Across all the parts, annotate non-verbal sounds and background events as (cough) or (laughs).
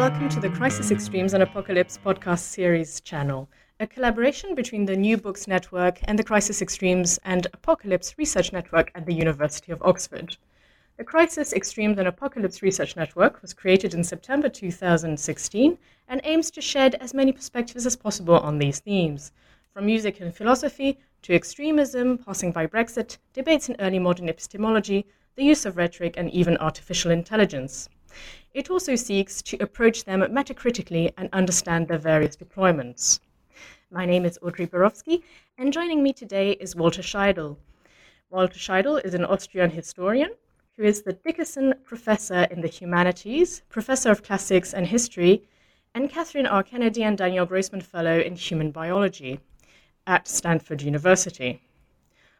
Welcome to the Crisis Extremes and Apocalypse podcast series channel, a collaboration between the New Books Network and the Crisis Extremes and Apocalypse Research Network at the University of Oxford. The Crisis Extremes and Apocalypse Research Network was created in September 2016 and aims to shed as many perspectives as possible on these themes, from music and philosophy to extremism, passing by Brexit, debates in early modern epistemology, the use of rhetoric, and even artificial intelligence. It also seeks to approach them metacritically and understand their various deployments. My name is Audrey Borowski, and joining me today is Walter Scheidel. Walter Scheidel is an Austrian historian who is the Dickason Professor in the Humanities, Professor of Classics and History, and Catherine R. Kennedy and Daniel Grossman Fellow in Human Biology at Stanford University.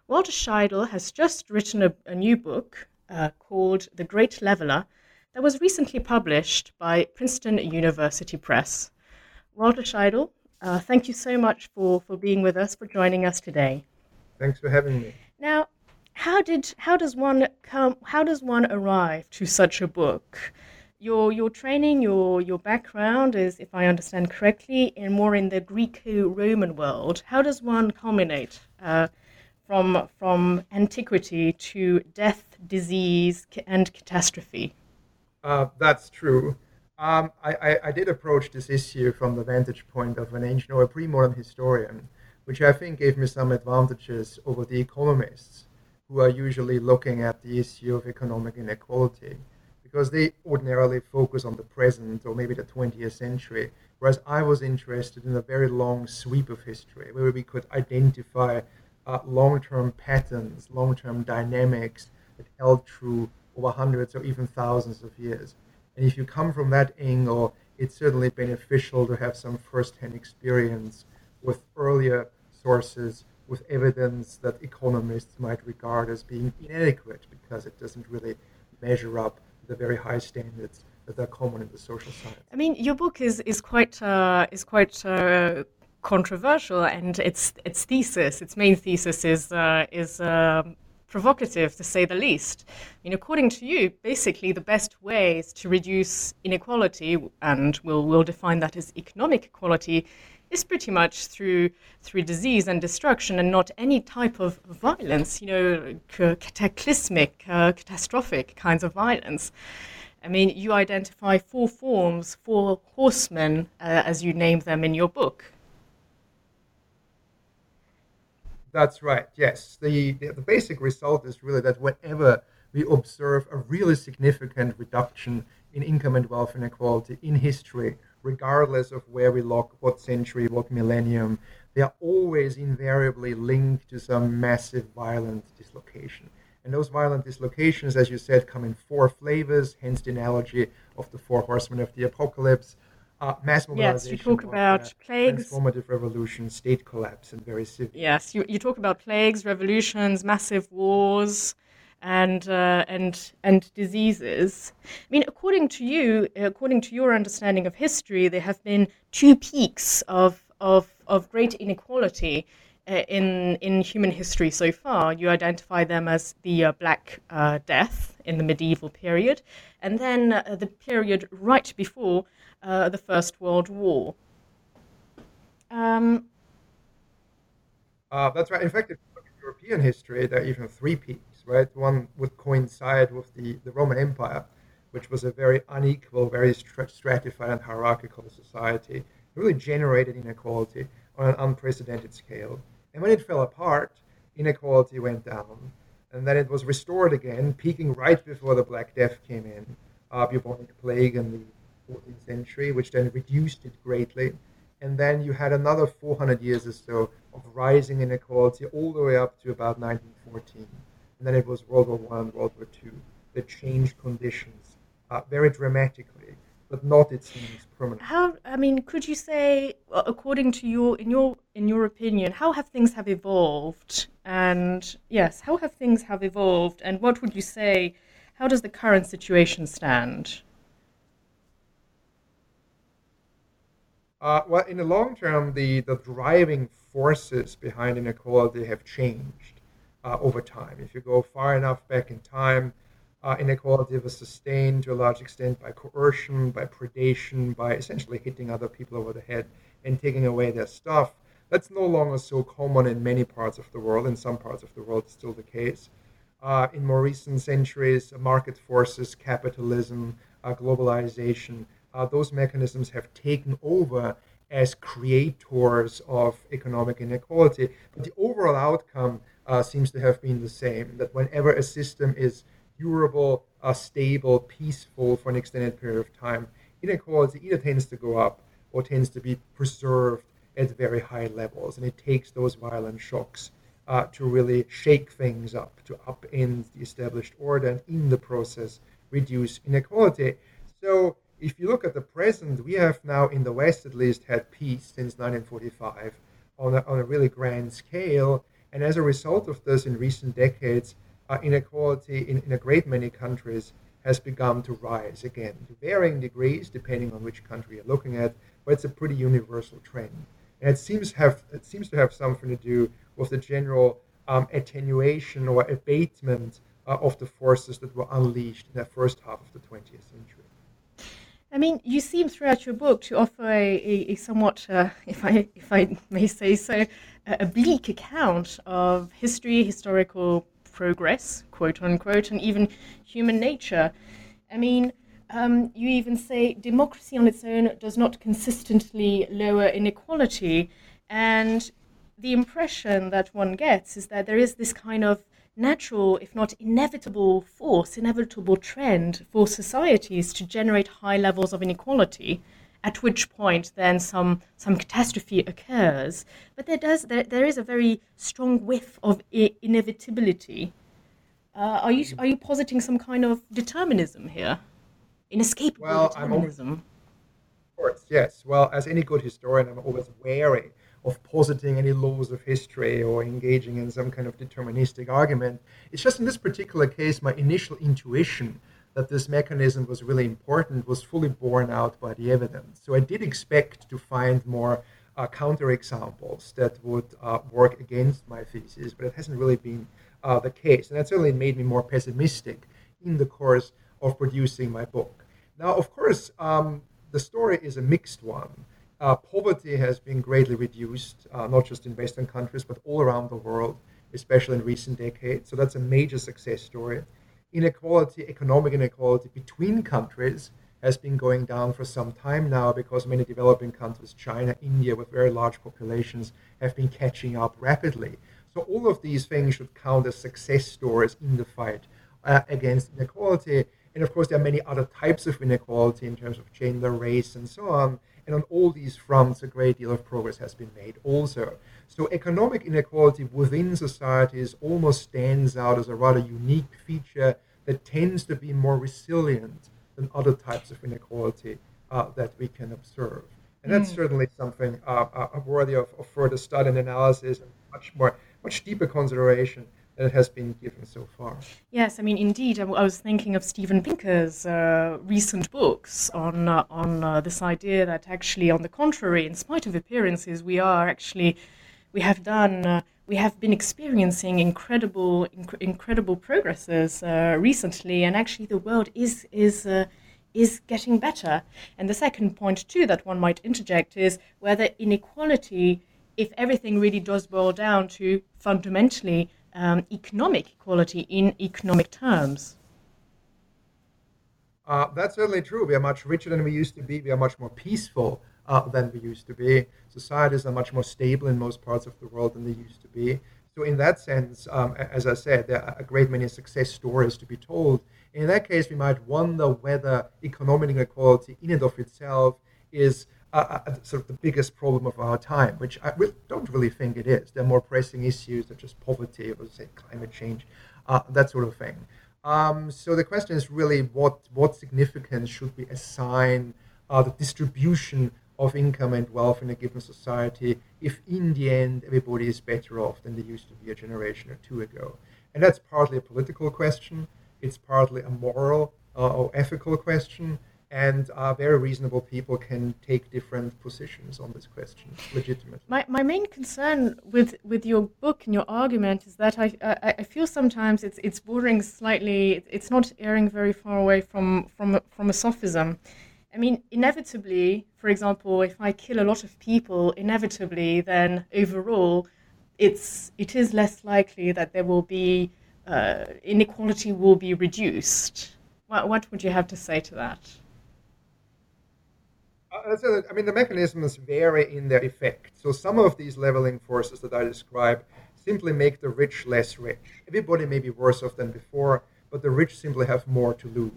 Walter Scheidel has just written a, a new book uh, called The Great Leveler that was recently published by Princeton University Press. Walter Scheidel, uh, thank you so much for, for being with us, for joining us today. Thanks for having me. Now, how did how does one come how does one arrive to such a book? Your your training, your your background is, if I understand correctly, in more in the Greco-Roman world. How does one culminate uh, from from antiquity to death, disease, and catastrophe? Uh, that's true. Um, I, I, I, did approach this issue from the vantage point of an ancient or a pre-modern historian, which I think gave me some advantages over the economists who are usually looking at the issue of economic inequality, because they ordinarily focus on the present or maybe the 20th century, whereas I was interested in a very long sweep of history where we could identify uh, long-term patterns, long-term dynamics that held true over hundreds or even thousands of years. And if you come from that angle, it's certainly beneficial to have some first-hand experience with earlier sources, with evidence that economists might regard as being inadequate because it doesn't really measure up the very high standards that are common in the social science. I mean, your book is is quite uh, is quite. Uh, controversial and its its thesis its main thesis is uh, is um, provocative to say the least. I mean, according to you, basically the best ways to reduce inequality, and we'll, we'll define that as economic equality, is pretty much through through disease and destruction, and not any type of violence. You know, cataclysmic, uh, catastrophic kinds of violence. I mean, you identify four forms, four horsemen, uh, as you name them in your book. That's right. Yes, the, the, the basic result is really that whenever we observe a really significant reduction in income and wealth inequality in history, regardless of where we look, what century, what millennium, they are always invariably linked to some massive violent dislocation. And those violent dislocations, as you said, come in four flavors, hence the analogy of the four horsemen of the apocalypse uh, mass mobilization. Yes, you talk about uh, plagues, transformative revolution, state collapse, and very severe. Yes, you, you talk about plagues, revolutions, massive wars, and uh, and and diseases. I mean, according to you, according to your understanding of history, there have been two peaks of of of great inequality. Uh, in in human history so far, you identify them as the uh, Black uh, Death in the medieval period, and then the period right before uh, the First World War. Um, uh, that's right. In fact, if you look at European history, there are even three peaks, right? One would coincide with the, the Roman Empire, which was a very unequal, very stratified and hierarchical society. It really generated inequality on an unprecedented scale. And when it fell apart, inequality went down. And then it was restored again, peaking right before the Black Death came in, uh, bubonic plague and the 14th century, which then reduced it greatly. And then you had another 400 years or so of rising inequality all the way up to about 1914. And then it was World War One and World War Two that changed conditions uh, very dramatically, but not, it seems, permanently. How? I mean, could you say, according to your, in your, in your opinion, how have things have evolved? And yes, how have things have evolved? And what would you say? How does the current situation stand? Uh, well, in the long term, the, the driving forces behind inequality have changed uh, over time. If you go far enough back in time, uh, inequality was sustained to a large extent by coercion, by predation, by essentially hitting other people over the head and taking away their stuff. That's no longer so common in many parts of the world. In some parts of the world, it's still the case. Uh, in more recent centuries, market forces, capitalism, uh, globalization uh, those mechanisms have taken over as creators of economic inequality. But the overall outcome uh, seems to have been the same that whenever a system is durable, uh, stable, peaceful for an extended period of time, inequality either tends to go up or tends to be preserved at very high levels. And it takes those violent shocks uh, to really shake things up, to upend the established order, and in the process, reduce inequality. So if you look at the present, we have now in the West at least had peace since 1945 on a, on a really grand scale. And as a result of this, in recent decades, uh, inequality in, in a great many countries has begun to rise again, to varying degrees depending on which country you're looking at, but it's a pretty universal trend. And it seems have it seems to have something to do with the general um, attenuation or abatement uh, of the forces that were unleashed in the first half of the 20th century. I mean, you seem throughout your book to offer a, a, a somewhat, uh, if I if I may say so, a bleak account of history, historical progress, quote unquote, and even human nature. I mean, um, you even say democracy on its own does not consistently lower inequality, and the impression that one gets is that there is this kind of natural, if not inevitable force, inevitable trend for societies to generate high levels of inequality, at which point then some, some catastrophe occurs. But there, does, there, there is a very strong whiff of I- inevitability. Uh, are, you, are you positing some kind of determinism here? Inescapable well, determinism? of course, yes. Well, as any good historian, I'm always wary of positing any laws of history or engaging in some kind of deterministic argument. It's just in this particular case, my initial intuition that this mechanism was really important was fully borne out by the evidence. So I did expect to find more uh, counterexamples that would uh, work against my thesis, but it hasn't really been uh, the case. And that certainly made me more pessimistic in the course of producing my book. Now, of course, um, the story is a mixed one. Uh, poverty has been greatly reduced, uh, not just in Western countries, but all around the world, especially in recent decades. So that's a major success story. Inequality, economic inequality between countries, has been going down for some time now because many developing countries, China, India, with very large populations, have been catching up rapidly. So all of these things should count as success stories in the fight uh, against inequality. And of course, there are many other types of inequality in terms of gender, race, and so on. And on all these fronts, a great deal of progress has been made also. So economic inequality within societies almost stands out as a rather unique feature that tends to be more resilient than other types of inequality uh, that we can observe. And that's mm. certainly something uh, uh, worthy of, of, further study and analysis and much more, much deeper consideration that has been given so far. Yes, I mean, indeed, I, was thinking of Steven Pinker's uh, recent books on uh, on uh, this idea that actually, on the contrary, in spite of appearances, we are actually we have done. Uh, we have been experiencing incredible, inc- incredible progresses uh, recently, and actually, the world is is uh, is getting better. And the second point, too, that one might interject is whether inequality, if everything really does boil down to fundamentally um, economic equality in economic terms. Uh, that's certainly true. We are much richer than we used to be. We are much more peaceful uh, than we used to be. Societies are much more stable in most parts of the world than they used to be. So, in that sense, um, as I said, there are a great many success stories to be told. In that case, we might wonder whether economic inequality in and of itself is uh, sort of the biggest problem of our time, which I don't really think it is. There are more pressing issues such as poverty or say climate change, uh, that sort of thing. Um, so the question is really what what significance should we assign uh, the distribution of income and wealth in a given society if in the end everybody is better off than they used to be a generation or two ago? And that's partly a political question. It's partly a moral uh, or ethical question and uh, very reasonable people can take different positions on this question legitimately. My, my main concern with, with your book and your argument is that I, I, I feel sometimes it's, it's bordering slightly, it's not erring very far away from, from, from a sophism. I mean, inevitably, for example, if I kill a lot of people, inevitably, then overall, it's, it is less likely that there will be uh, inequality will be reduced. What, what would you have to say to that? Uh, so, I mean, the mechanisms vary in their effect. So some of these leveling forces that I describe simply make the rich less rich. Everybody may be worse off than before, but the rich simply have more to lose.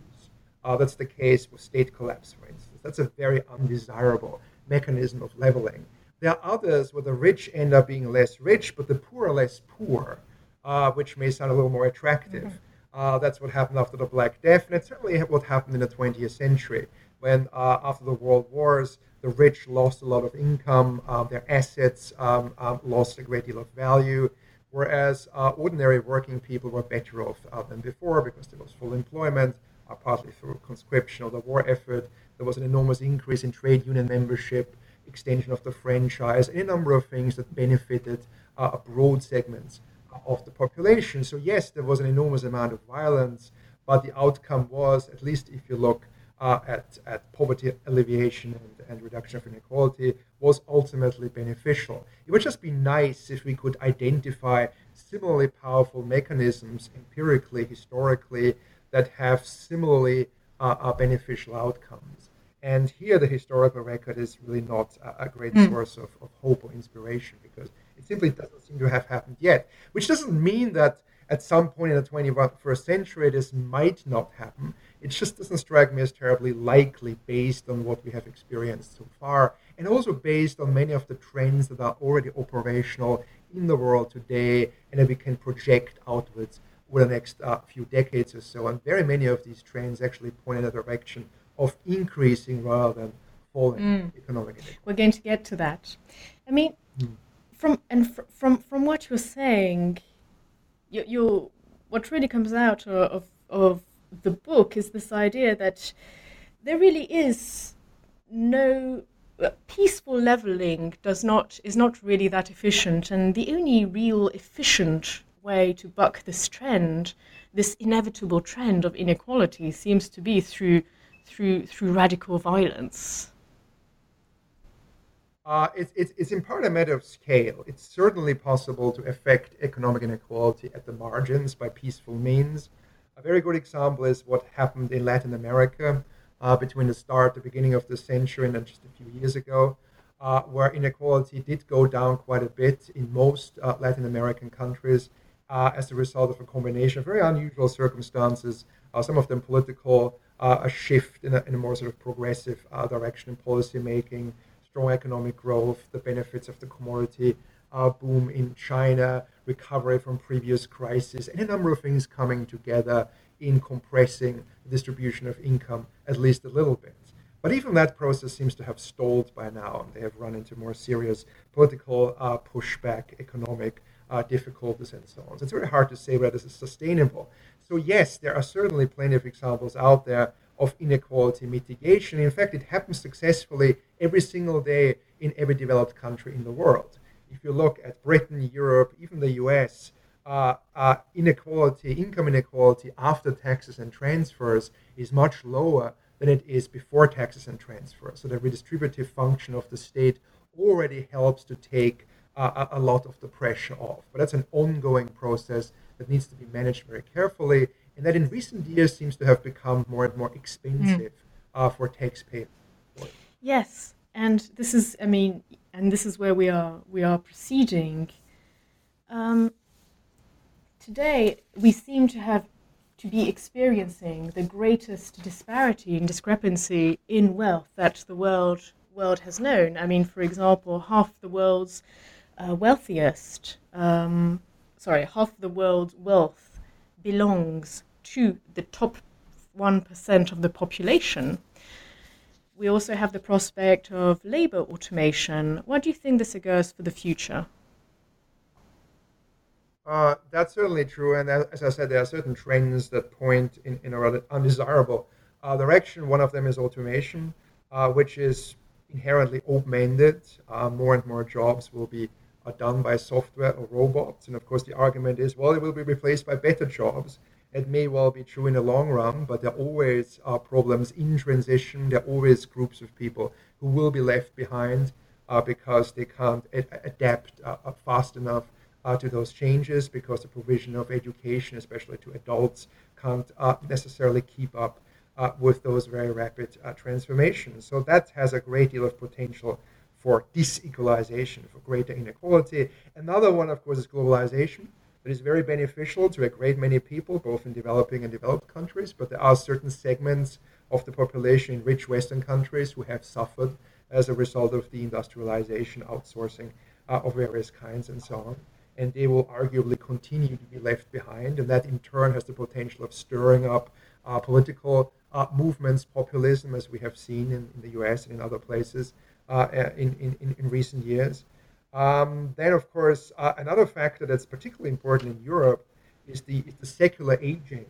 Uh, that's the case with state collapse, for instance. That's a very undesirable mechanism of leveling. There are others where the rich end up being less rich, but the poor are less poor, uh, which may sound a little more attractive. Mm-hmm. Uh, that's what happened after the Black Death, and it's certainly what happened in the 20th century when uh, after the world wars, the rich lost a lot of income, um, their assets um, um, lost a great deal of value, whereas uh, ordinary working people were better off uh, than before because there was full employment, uh, partly through conscription or the war effort. There was an enormous increase in trade union membership, extension of the franchise, and a number of things that benefited uh, a broad segment of the population. So yes, there was an enormous amount of violence, but the outcome was, at least if you look uh, at, at poverty alleviation and, and reduction of inequality was ultimately beneficial. It would just be nice if we could identify similarly powerful mechanisms empirically, historically, that have similarly uh, uh, beneficial outcomes. And here, the historical record is really not a, a great mm. source of, of hope or inspiration because it simply doesn't seem to have happened yet. Which doesn't mean that at some point in the 21st century this might not happen. It just doesn't strike me as terribly likely based on what we have experienced so far, and also based on many of the trends that are already operational in the world today and that we can project outwards over the next uh, few decades or so. And very many of these trends actually point in the direction of increasing rather than falling mm. economic. We're going to get to that. I mean, mm. from and fr- from from what you're saying, you, you what really comes out of of the book is this idea that there really is no uh, peaceful leveling does not is not really that efficient and the only real efficient way to buck this trend this inevitable trend of inequality seems to be through through through radical violence uh, it's, it's, it's in part a matter of scale. It's certainly possible to affect economic inequality at the margins by peaceful means. A very good example is what happened in Latin America uh, between the start, the beginning of the century, and just a few years ago, uh, where inequality did go down quite a bit in most uh, Latin American countries uh, as a result of a combination of very unusual circumstances, uh, some of them political, uh, a shift in a, in a, more sort of progressive direction in policy making, strong economic growth, the benefits of the commodity uh, boom in China, recovery from previous crises, and a number of things coming together in compressing the distribution of income at least a little bit. But even that process seems to have stalled by now, and they have run into more serious political uh, pushback, economic uh, difficulties, and so on. So it's very hard to say whether this is sustainable. So, yes, there are certainly plenty of examples out there of inequality mitigation. In fact, it happens successfully every single day in every developed country in the world if you look at Britain, Europe, even the US, uh, uh, inequality, income inequality after taxes and transfers is much lower than it is before taxes and transfers. So the redistributive function of the state already helps to take uh, a lot of the pressure off. But that's an ongoing process that needs to be managed very carefully, and that in recent years seems to have become more and more expensive mm. for taxpayers. Yes, and this is, I mean, and this is where we are we are proceeding. Um, today, we seem to have to be experiencing the greatest disparity and discrepancy in wealth that the world world has known. I mean, for example, half the world's uh, wealthiest, um, sorry, half the world's wealth belongs to the top 1% of the population. We also have the prospect of labor automation. What do you think this augurs for the future? Uh, that's certainly true. And as I said, there are certain trends that point in, in a rather undesirable uh, direction. One of them is automation, uh, which is inherently open ended. Uh, more and more jobs will be uh, done by software or robots. And of course, the argument is well, it will be replaced by better jobs. It may well be true in the long run, but there always are problems in transition. There are always groups of people who will be left behind uh, because they can't adapt uh, fast enough uh, to those changes because the provision of education, especially to adults, can't uh, necessarily keep up uh, with those very rapid uh, transformations. So that has a great deal of potential for disequalization, for greater inequality. Another one, of course, is globalization that is very beneficial to a great many people, both in developing and developed countries. But there are certain segments of the population in rich Western countries who have suffered as a result of the industrialization, outsourcing uh, of various kinds, and so on. And they will arguably continue to be left behind. And that in turn has the potential of stirring up uh, political uh, movements, populism, as we have seen in, in, the US and in other places uh, in, in, in recent years. Um, then, of course, uh, another factor that's particularly important in Europe is the, is the secular aging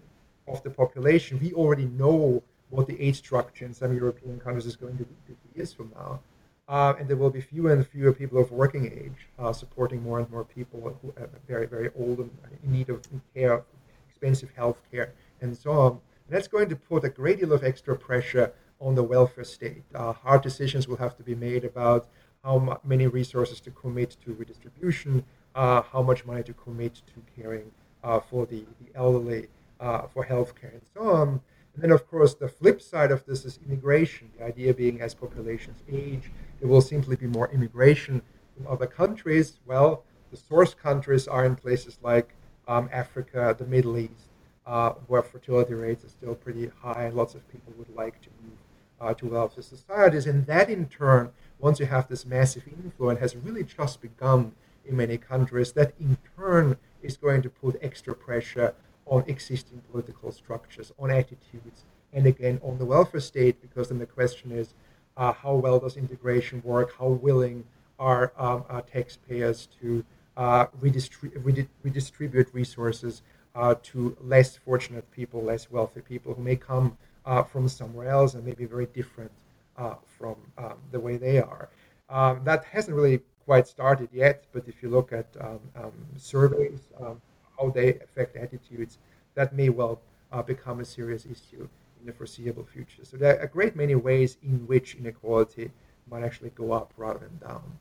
of the population. We already know what the age structure in some European countries is going to be 50 years from now. Uh, and there will be fewer and fewer people of working age uh, supporting more and more people who are very, very old and in need of care, expensive health care, and so on. And that's going to put a great deal of extra pressure on the welfare state. Uh, hard decisions will have to be made about how many resources to commit to redistribution, uh, how much money to commit to caring uh, for the, the elderly, uh, for healthcare, and so on. And then, of course, the flip side of this is immigration. The idea being, as populations age, there will simply be more immigration from other countries. Well, the source countries are in places like um, Africa, the Middle East, uh, where fertility rates are still pretty high, and lots of people would like to move uh, to wealthy societies. And that, in turn, once you have this massive and has really just begun in many countries, that in turn is going to put extra pressure on existing political structures, on attitudes, and again on the welfare state, because then the question is uh, how well does integration work? How willing are, um, are taxpayers to uh, redistrib- redistribute resources uh, to less fortunate people, less wealthy people who may come uh, from somewhere else and maybe very different uh, from um, the way they are. Um, that hasn't really quite started yet, but if you look at um, um surveys, um, how they affect attitudes, that may well uh, become a serious issue in the foreseeable future. So there are a great many ways in which inequality might actually go up rather than down.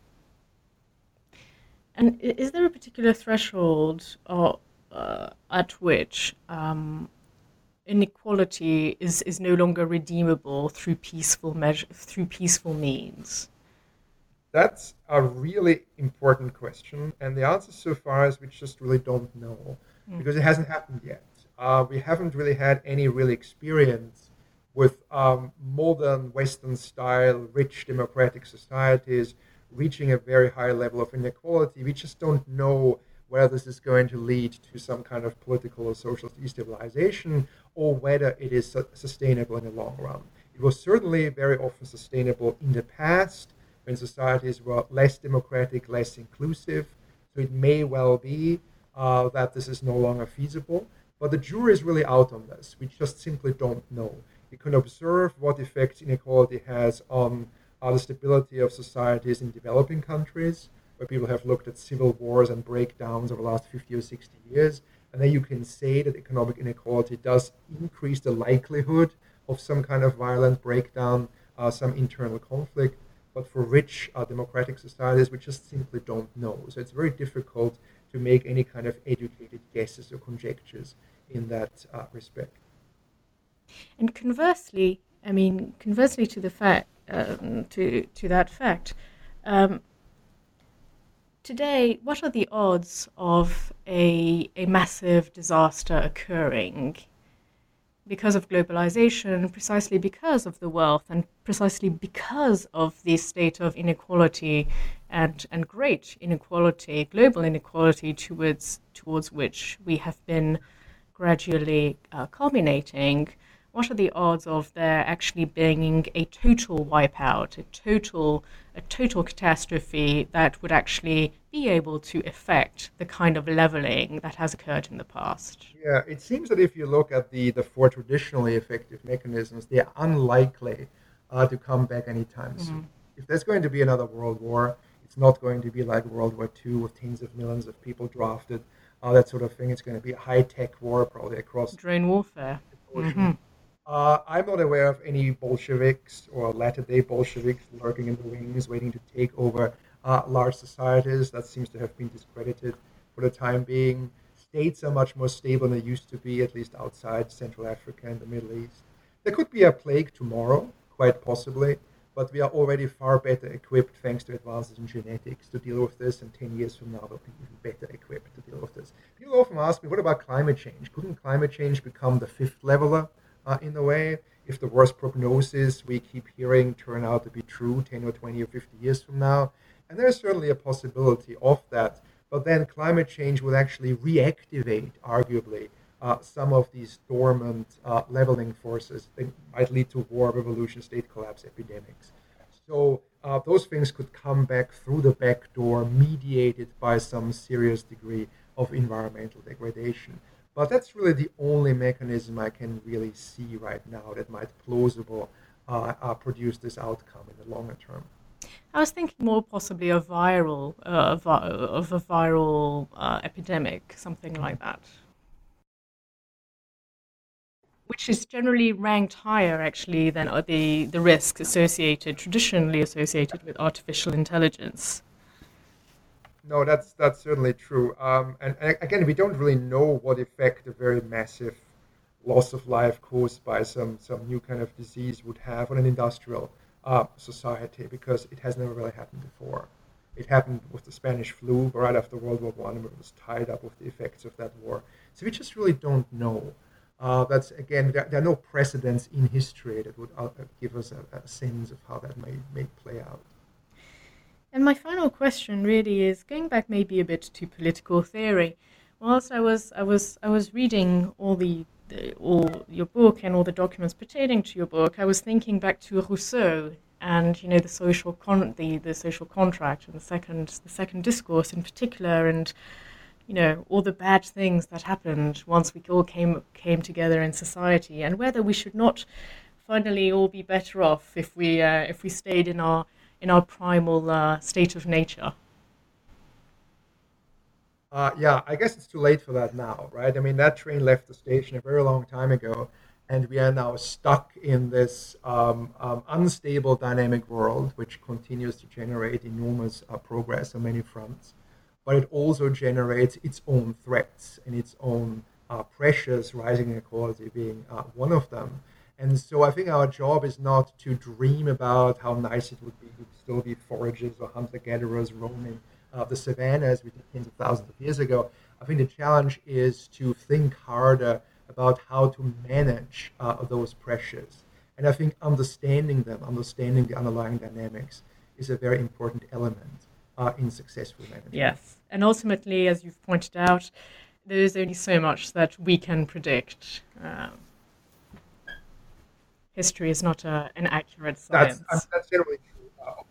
And is there a particular threshold or, uh, at which um, inequality is, is no longer redeemable through peaceful measure, through peaceful means? That's a really important question, and the answer so far is we just really don't know mm. because it hasn't happened yet. Uh, we haven't really had any real experience with um, modern Western-style, rich democratic societies reaching a very high level of inequality. We just don't know whether this is going to lead to some kind of political or social destabilization or whether it is sustainable in the long run. It was certainly very often sustainable in the past when societies were less democratic, less inclusive. So it may well be uh, that this is no longer feasible. But the jury is really out on this. We just simply don't know. We can observe what effects inequality has on uh, the stability of societies in developing countries where people have looked at civil wars and breakdowns over the last 50 or 60 years. And then you can say that economic inequality does increase the likelihood of some kind of violent breakdown, uh, some internal conflict. But for rich uh, democratic societies, we just simply don't know. So it's very difficult to make any kind of educated guesses or conjectures in that uh, respect. And conversely, I mean, conversely to the fact, um, to to that fact, um, today, what are the odds of a, a massive disaster occurring? Because of globalization, precisely because of the wealth, and precisely because of the state of inequality and, and great inequality, global inequality towards, towards which we have been gradually uh, culminating, what are the odds of there actually being a total wipeout, a total, a total catastrophe that would actually be able to affect the kind of leveling that has occurred in the past? Yeah, it seems that if you look at the, the four traditionally effective mechanisms, they're unlikely uh, to come back anytime mm-hmm. soon. If there's going to be another world war, it's not going to be like World War II with tens of millions of people drafted, uh, that sort of thing. It's going to be a high tech war, probably across drone warfare. Mm-hmm. Uh, I'm not aware of any Bolsheviks or latter day Bolsheviks lurking in the wings, waiting to take over uh, large societies. That seems to have been discredited for the time being. States are much more stable than they used to be, at least outside Central Africa and the Middle East. There could be a plague tomorrow, quite possibly, but we are already far better equipped, thanks to advances in genetics, to deal with this. And 10 years from now, we'll be even better equipped to deal with this. People often ask me, what about climate change? Couldn't climate change become the fifth leveler? Uh, in a way. If the worst prognosis we keep hearing turn out to be true 10 or 20 or 50 years from now, and there's certainly a possibility of that. But then climate change will actually reactivate, arguably, uh, some of these dormant uh, leveling forces that might lead to war, revolution, state collapse, epidemics. So uh, those things could come back through the back door, mediated by some serious degree of environmental degradation. But that's really the only mechanism I can really see right now that might plausible uh, uh, produce this outcome in the longer term. I was thinking more possibly a viral, uh, of a viral uh, epidemic, something like that, which is generally ranked higher actually than the the risks associated, traditionally associated with artificial intelligence no, that's that's certainly true. Um, and, and, again, we don't really know what effect a very massive loss of life caused by some some new kind of disease would have on an industrial uh, society because it has never really happened before. It happened with the Spanish flu right after World War One, and it was tied up with the effects of that war. So we just really don't know. Uh, that's again, there, there, are no precedents in history that would uh, give us a, a sense of how that may may play out. And my final question really is going back maybe a bit to political theory. Whilst I was I was I was reading all the, the all your book and all the documents pertaining to your book, I was thinking back to Rousseau and you know the social con- the, the social contract and the second the second discourse in particular and you know all the bad things that happened once we all came came together in society and whether we should not finally all be better off if we uh, if we stayed in our in our primal uh, state of nature? Uh, yeah, I guess it's too late for that now, right? I mean, that train left the station a very long time ago, and we are now stuck in this um, um, unstable dynamic world, which continues to generate enormous uh, progress on many fronts. But it also generates its own threats and its own uh, pressures, rising inequality being uh, one of them. And so I think our job is not to dream about how nice it would be to still be foragers or hunter gatherers roaming uh, the savannas we did tens of thousands of years ago. I think the challenge is to think harder about how to manage uh, those pressures. And I think understanding them, understanding the underlying dynamics, is a very important element uh, in successful management. Yes. And ultimately, as you've pointed out, there is only so much that we can predict. Um, history is not a, an accurate science. That's, that's generally true. Uh,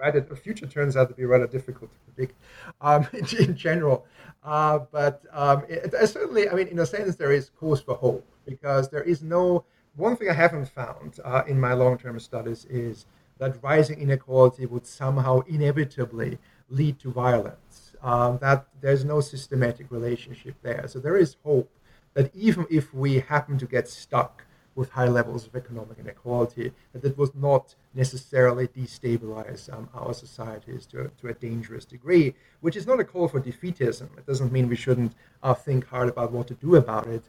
right? The future turns out to be rather difficult to predict um, (laughs) in, general. Uh, but um, it, it, certainly, I mean, in a sense, there is cause for hope because there is no. One thing I haven't found uh, in my long term studies is that rising inequality would somehow inevitably lead to violence. Um, that there's no systematic relationship there. So there is hope that even if we happen to get stuck with high levels of economic inequality, that it was not necessarily destabilize um, our societies to, to a dangerous degree, which is not a call for defeatism. It doesn't mean we shouldn't uh, think hard about what to do about it,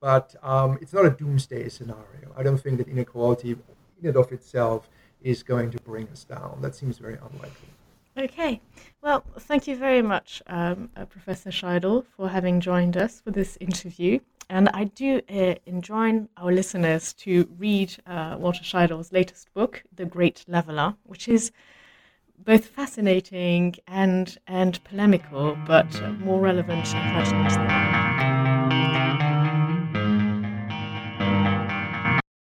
but um, it's not a doomsday scenario. I don't think that inequality in and of itself is going to bring us down. That seems very unlikely. Okay. Well, thank you very much, um, uh, Professor Scheidel, for having joined us for this interview. And I do uh, enjoin our listeners to read uh, Walter Scheidel's latest book, The Great Leveler, which is both fascinating and, and polemical, but more relevant and pertinent